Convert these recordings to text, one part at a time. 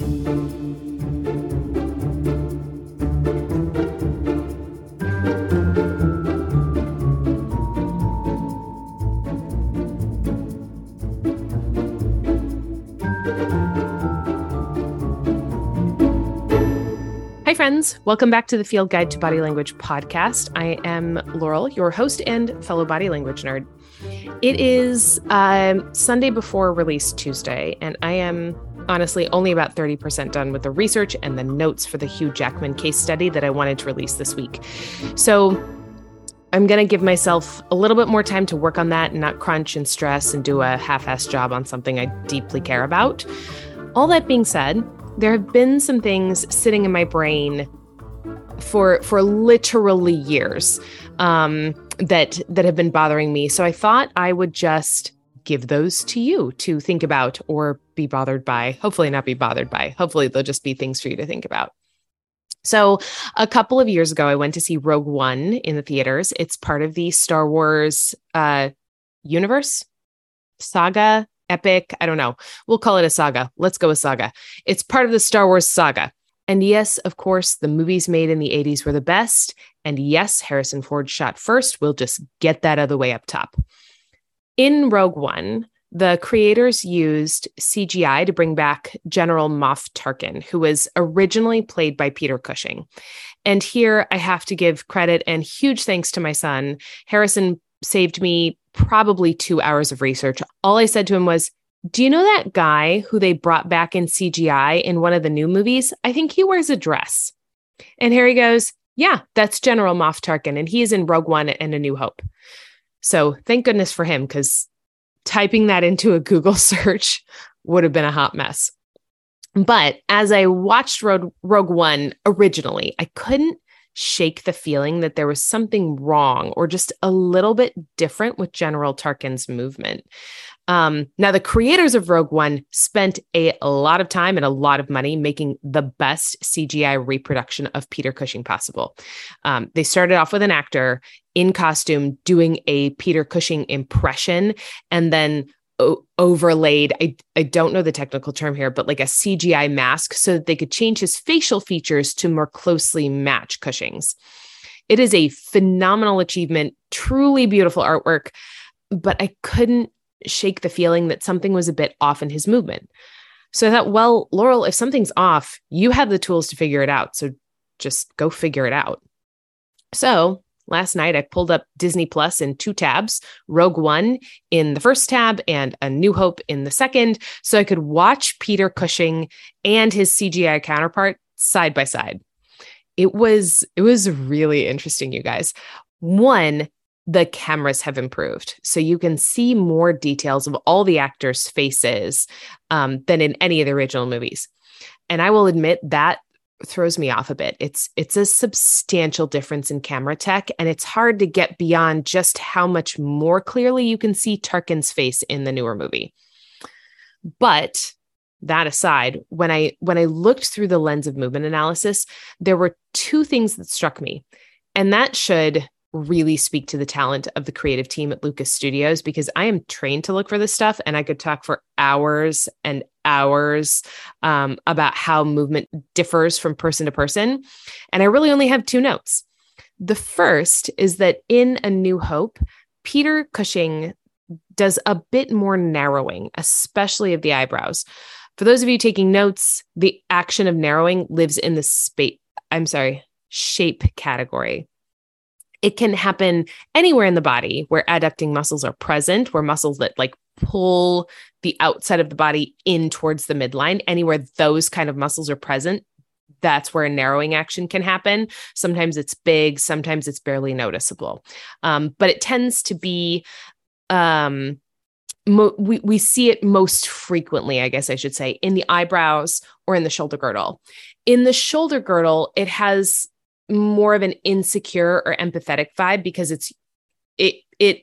Hi, friends. Welcome back to the Field Guide to Body Language podcast. I am Laurel, your host and fellow body language nerd. It is um, Sunday before release Tuesday, and I am honestly only about 30% done with the research and the notes for the Hugh Jackman case study that I wanted to release this week. So I'm going to give myself a little bit more time to work on that and not crunch and stress and do a half assed job on something I deeply care about. All that being said, there have been some things sitting in my brain for for literally years um, that that have been bothering me. So I thought I would just give those to you to think about or be bothered by. Hopefully, not be bothered by. Hopefully, they'll just be things for you to think about. So, a couple of years ago, I went to see Rogue One in the theaters. It's part of the Star Wars uh, universe, saga, epic. I don't know. We'll call it a saga. Let's go with saga. It's part of the Star Wars saga. And yes, of course, the movies made in the 80s were the best. And yes, Harrison Ford shot first. We'll just get that other way up top. In Rogue One, the creators used CGI to bring back General Moff Tarkin, who was originally played by Peter Cushing. And here I have to give credit and huge thanks to my son. Harrison saved me probably two hours of research. All I said to him was, Do you know that guy who they brought back in CGI in one of the new movies? I think he wears a dress. And Harry goes, Yeah, that's General Moff Tarkin, and he is in Rogue One and A New Hope. So thank goodness for him, because typing that into a Google search would have been a hot mess. But as I watched Rogue, Rogue One originally, I couldn't shake the feeling that there was something wrong or just a little bit different with General Tarkin's movement. Um, now, the creators of Rogue One spent a, lot of time and a lot of money making the best CGI reproduction of Peter Cushing possible. Um, they started off with an actor in costume doing a Peter Cushing impression and then o- overlaid I, I don't know the technical term here but like a cgi mask so that they could change his facial features to more closely match cushing's it is a phenomenal achievement truly beautiful artwork but i couldn't shake the feeling that something was a bit off in his movement so i thought well laurel if something's off you have the tools to figure it out so just go figure it out so last night I pulled up Disney Plus in two tabs, Rogue One in the first tab and A New Hope in the second, so I could watch Peter Cushing and his CGI counterpart side by side. It was it was really interesting, you guys. One, the cameras have improved. So you can see more details of all the actors' faces um, than in any of the original movies. And I will admit that throws me off a bit. It's it's a substantial difference in camera tech and it's hard to get beyond just how much more clearly you can see Tarkin's face in the newer movie. But that aside, when I when I looked through the lens of movement analysis, there were two things that struck me. And that should really speak to the talent of the creative team at Lucas Studios because I am trained to look for this stuff and I could talk for hours and hours um, about how movement differs from person to person. And I really only have two notes. The first is that in A New Hope, Peter Cushing does a bit more narrowing, especially of the eyebrows. For those of you taking notes, the action of narrowing lives in the space, I'm sorry, shape category. It can happen anywhere in the body where adducting muscles are present, where muscles that like pull the outside of the body in towards the midline, anywhere those kind of muscles are present, that's where a narrowing action can happen. Sometimes it's big, sometimes it's barely noticeable. Um, but it tends to be um, Mo- we, we see it most frequently, I guess I should say, in the eyebrows or in the shoulder girdle. In the shoulder girdle, it has more of an insecure or empathetic vibe because it's it it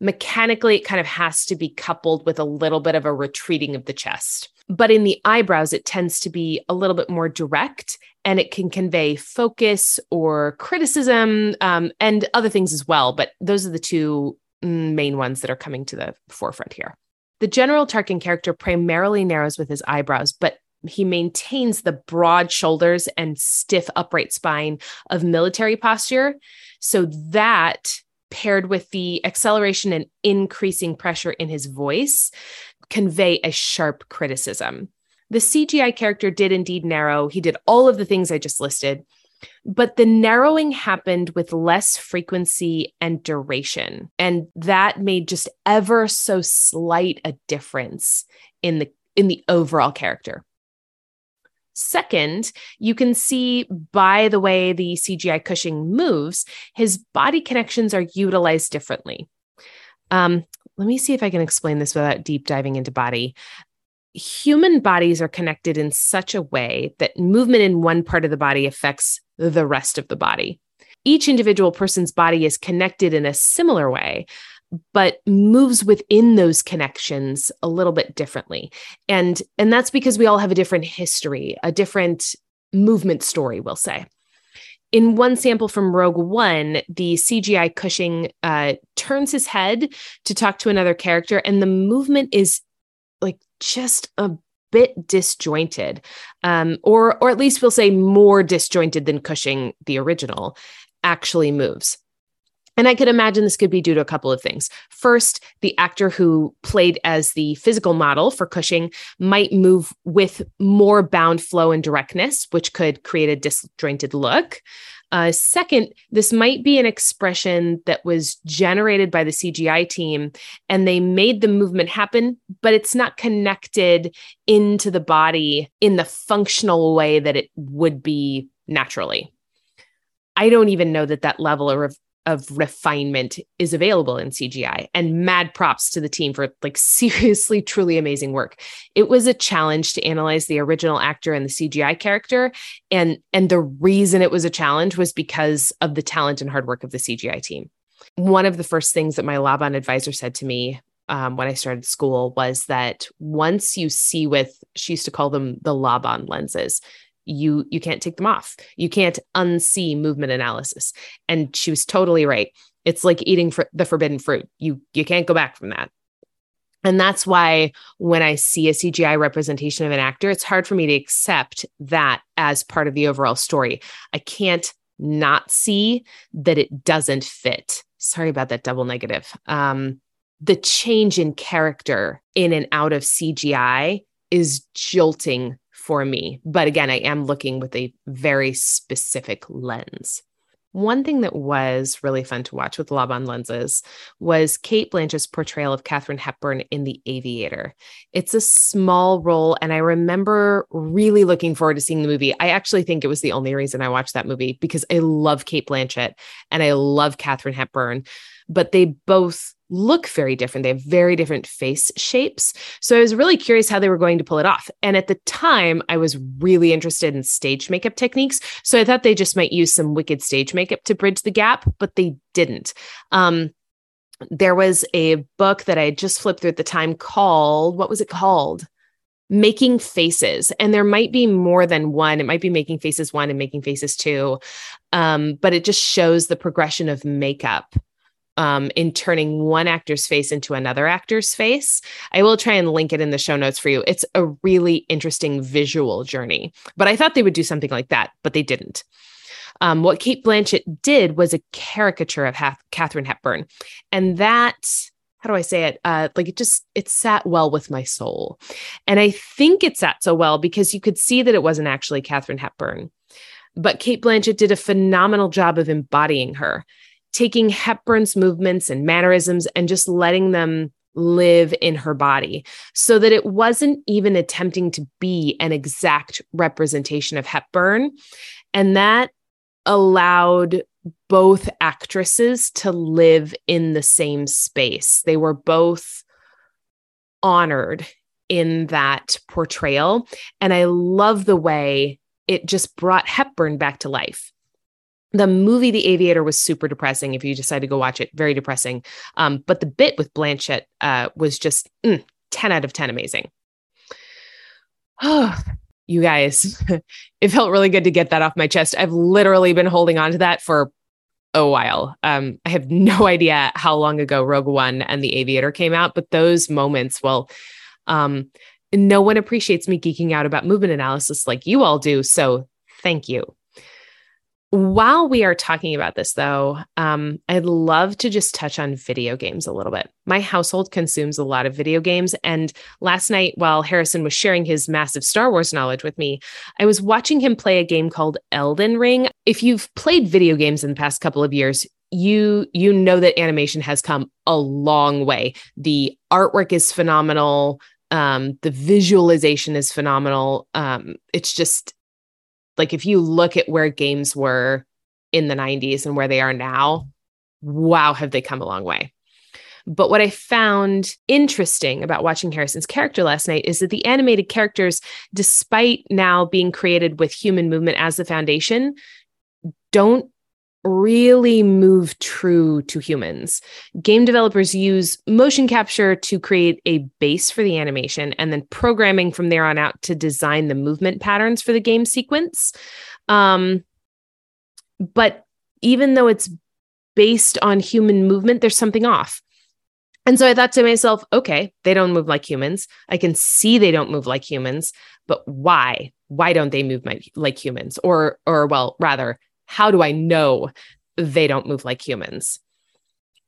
mechanically it kind of has to be coupled with a little bit of a retreating of the chest. But in the eyebrows it tends to be a little bit more direct and it can convey focus or criticism um, and other things as well. But those are the two main ones that are coming to the forefront here. The general tarkin character primarily narrows with his eyebrows but he maintains the broad shoulders and stiff upright spine of military posture. So that paired with the acceleration and increasing pressure in his voice convey a sharp criticism. The CGI character did indeed narrow. He did all of the things I just listed, but the narrowing happened with less frequency and duration. And that made just ever so slight a difference in the in the overall character. Second, you can see by the way the CGI Cushing moves, his body connections are utilized differently. Um, let me see if I can explain this without deep diving into body. Human bodies are connected in such a way that movement in one part of the body affects the rest of the body. Each individual person's body is connected in a similar way, but moves within those connections a little bit differently. And and that's because we all have a different history, a different movement story, we'll say in one sample from Rogue One, the CGI Cushing uh, turns his head to talk to another character, and the movement is like just a bit disjointed, um, or or at least we'll say more disjointed than Cushing, the original, actually moves. And I could imagine this could be due to a couple of things. First, the actor who played as the physical model for Cushing might move with more bound flow and directness, which could create a disjointed look. Uh, second, this might be an expression that was generated by the CGI team and they made the movement happen, but it's not connected into the body in the functional way that it would be naturally. I don't even know that that level of of refinement is available in CGI. And mad props to the team for like seriously, truly amazing work. It was a challenge to analyze the original actor and the CGI character. And, and the reason it was a challenge was because of the talent and hard work of the CGI team. One of the first things that my Laban advisor said to me um, when I started school was that once you see with, she used to call them the Laban lenses, you you can't take them off. You can't unsee movement analysis. And she was totally right. It's like eating the forbidden fruit. You you can't go back from that. And that's why when i see a cgi representation of an actor it's hard for me to accept that as part of the overall story. I can't not see that it doesn't fit. Sorry about that double negative. Um the change in character in and out of cgi is jolting for me. But again, I am looking with a very specific lens. One thing that was really fun to watch with Laban lenses was Cate Blanchett's portrayal of Katharine Hepburn in The Aviator. It's a small role, and I remember really looking forward to seeing the movie. I actually think it was the only reason I watched that movie because I love Cate Blanchett and I love Katharine Hepburn, but they both look very different. They have very different face shapes. So I was really curious how they were going to pull it off. And at the time, I was really interested in stage makeup techniques. So I thought they just might use some wicked stage makeup to bridge the gap, but they didn't. Um, there was a book that I just flipped through at the time called, what was it called? Making Faces. And there might be more than one. It might be Making Faces one and Making Faces two. Um, but it just shows the progression of makeup um, in turning one actor's face into another actor's face. I will try and link it in the show notes for you. It's a really interesting visual journey, but I thought they would do something like that, but they didn't. Um, what Cate Blanchett did was a caricature of ha- Katharine Hepburn, and that how do I say it? Uh, like it just it sat well with my soul, and I think it sat so well because you could see that it wasn't actually Katharine Hepburn, but Cate Blanchett did a phenomenal job of embodying her taking Hepburn's movements and mannerisms and just letting them live in her body so that it wasn't even attempting to be an exact representation of Hepburn. And that allowed both actresses to live in the same space. They were both honored in that portrayal. And I love the way it just brought Hepburn back to life the movie The Aviator was super depressing. If you decide to go watch it, very depressing. Um, but the bit with Blanchett uh, was just mm, 10 out of 10 amazing. Oh, you guys, it felt really good to get that off my chest. I've literally been holding on to that for a while. Um, I have no idea how long ago Rogue One and The Aviator came out, but those moments, well, um, no one appreciates me geeking out about movement analysis like you all do. So thank you. While we are talking about this, though, um, I'd love to just touch on video games a little bit. My household consumes a lot of video games. And last night, while Harrison was sharing his massive Star Wars knowledge with me, I was watching him play a game called Elden Ring. If you've played video games in the past couple of years, you you know that animation has come a long way. The artwork is phenomenal. Um, the visualization is phenomenal. Um, it's just like if you look at where games were in the 90s and where they are now, wow, have they come a long way. But what I found interesting about watching Harrison's character last night is that the animated characters, despite now being created with human movement as the foundation, don't really move true to humans. Game developers use motion capture to create a base for the animation and then programming from there on out to design the movement patterns for the game sequence. Um, but even though it's based on human movement, there's something off. And so I thought to myself, okay, they don't move like humans. I can see they don't move like humans, but why? Why don't they move my, like humans? Or, or well, rather, how do I know they don't move like humans?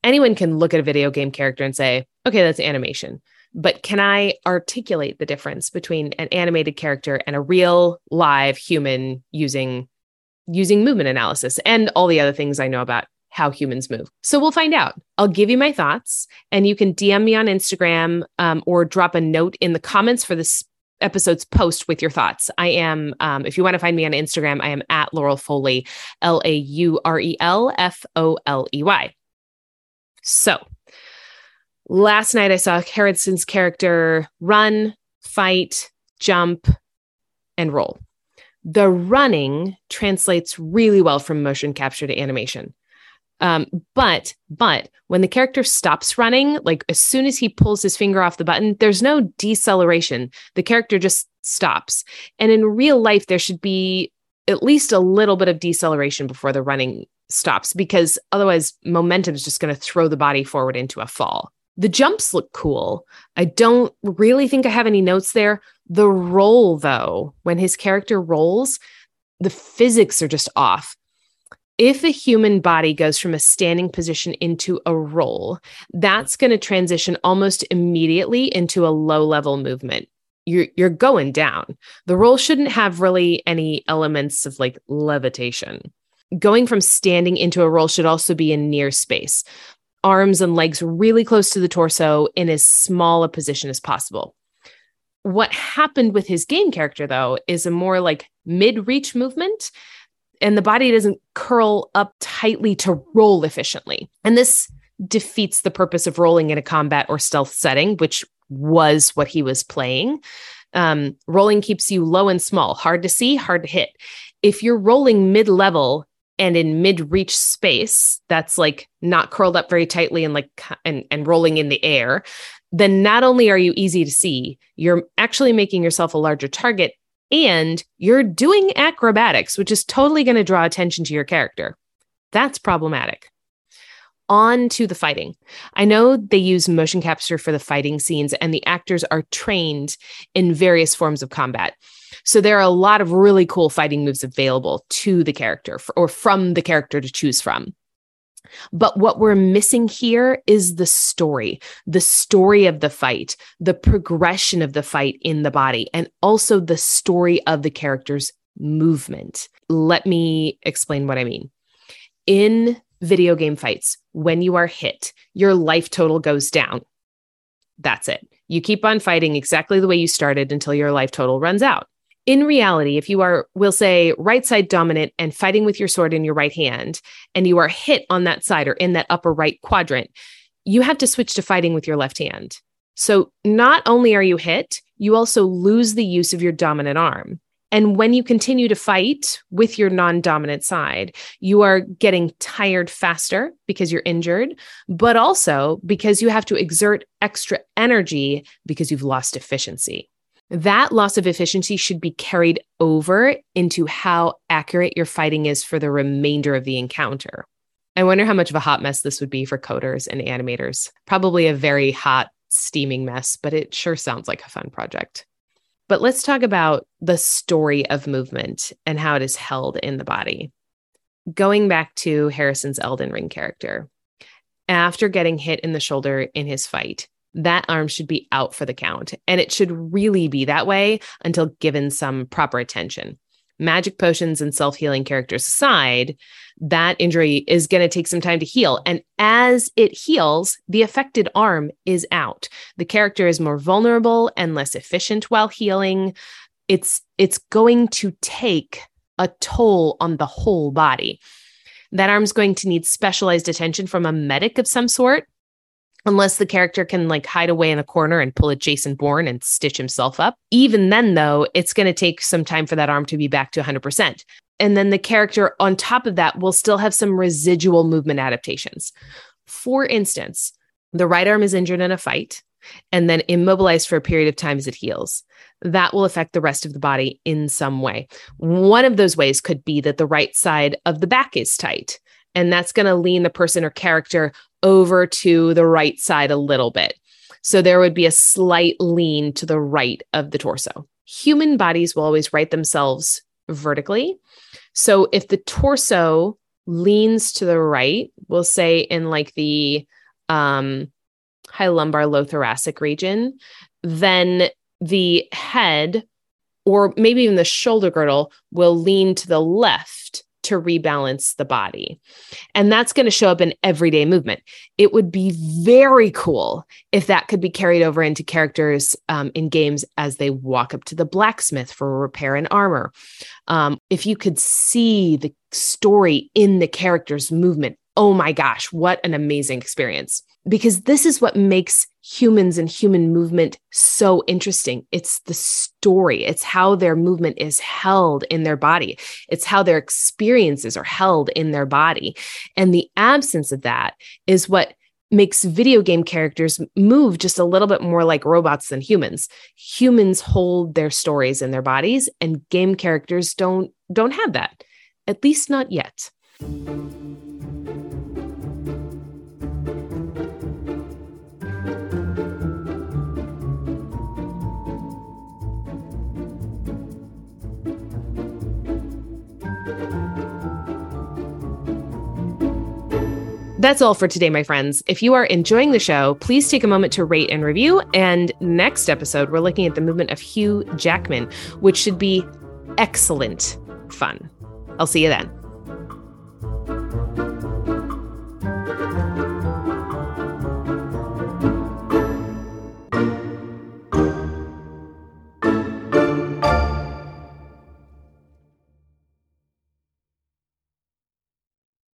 Anyone can look at a video game character and say, okay, that's animation. But can I articulate the difference between an animated character and a real live human using using movement analysis and all the other things I know about how humans move. So we'll find out. I'll give you my thoughts, and you can DM me on Instagram um, or drop a note in the comments for this episode's post with your thoughts. I am, um, if you want to find me on Instagram, I am at Laurel Foley, L A U R E L F O L E Y. So last night I saw Harrison's character run, fight, jump, and roll. The running translates really well from motion capture to animation. Um, but but when the character stops running, like as soon as he pulls his finger off the button, there's no deceleration. The character just stops. And in real life, there should be at least a little bit of deceleration before the running stops, because otherwise, momentum is just going to throw the body forward into a fall. The jumps look cool. I don't really think I have any notes there. The roll, though, when his character rolls, the physics are just off if a human body goes from a standing position into a roll, that's going to transition almost immediately into a low level movement. You're, you're going down. The roll shouldn't have really any elements of like levitation. Going from standing into a roll should also be in near space, arms and legs really close to the torso in as small a position as possible. What happened with his game character, though, is a more like mid reach movement and the body doesn't curl up tightly to roll efficiently. And this defeats the purpose of rolling in a combat or stealth setting, which was what he was playing. Um, rolling keeps you low and small, hard to see, hard to hit. If you're rolling mid level and in mid reach space, that's like not curled up very tightly and like and, and rolling in the air, then not only are you easy to see, you're actually making yourself a larger target and you're doing acrobatics, which is totally going to draw attention to your character. That's problematic. On to the fighting. I know they use motion capture for the fighting scenes, and the actors are trained in various forms of combat. So there are a lot of really cool fighting moves available to the character or from the character to choose from. But what we're missing here is the story, the story of the fight, the progression of the fight in the body, and also the story of the character's movement. Let me explain what I mean. In video game fights, when you are hit, your life total goes down. That's it. You keep on fighting exactly the way you started until your life total runs out. In reality, if you are, we'll say, right side dominant and fighting with your sword in your right hand, and you are hit on that side or in that upper right quadrant, you have to switch to fighting with your left hand. So not only are you hit, you also lose the use of your dominant arm. And when you continue to fight with your non dominant side, you are getting tired faster because you're injured, but also because you have to exert extra energy because you've lost efficiency that loss of efficiency should be carried over into how accurate your fighting is for the remainder of the encounter. I wonder how much of a hot mess this would be for coders and animators. Probably a very hot, steaming mess, but it sure sounds like a fun project. But let's talk about the story of movement and how it is held in the body. Going back to Harrison's Elden Ring character, after getting hit in the shoulder in his fight, that arm should be out for the count. And it should really be that way until given some proper attention. Magic potions and self healing characters aside, that injury is going to take some time to heal. And as it heals, the affected arm is out. The character is more vulnerable and less efficient while healing. It's it's going to take a toll on the whole body. That arm's going to need specialized attention from a medic of some sort unless the character can like hide away in a corner and pull a Jason Bourne and stitch himself up. Even then, though, it's going to take some time for that arm to be back to 100%. And then the character on top of that will still have some residual movement adaptations. For instance, the right arm is injured in a fight and then immobilized for a period of time as it heals. That will affect the rest of the body in some way. One of those ways could be that the right side of the back is tight and that's going to lean the person or character over to the right side a little bit. So there would be a slight lean to the right of the torso. Human bodies will always right themselves vertically. So if the torso leans to the right, we'll say in like the um, high lumbar, low thoracic region, then the head or maybe even the shoulder girdle will lean to the left to rebalance the body. And that's going to show up in everyday movement. It would be very cool if that could be carried over into characters um, in games as they walk up to the blacksmith for repair and armor. Um, if you could see the story in the character's movement, oh my gosh, what an amazing experience. Because this is what makes humans and human movement so interesting. It's the story, it's how their movement is held in their body, it's how their experiences are held in their body. And the absence of that is what makes video game characters move just a little bit more like robots than humans. Humans hold their stories in their bodies and game characters don't don't have that. At least not yet. That's all for today, my friends. If you are enjoying the show, please take a moment to rate and review. And next episode, we're looking at the movement of Hugh Jackman, which should be excellent fun. I'll see you then.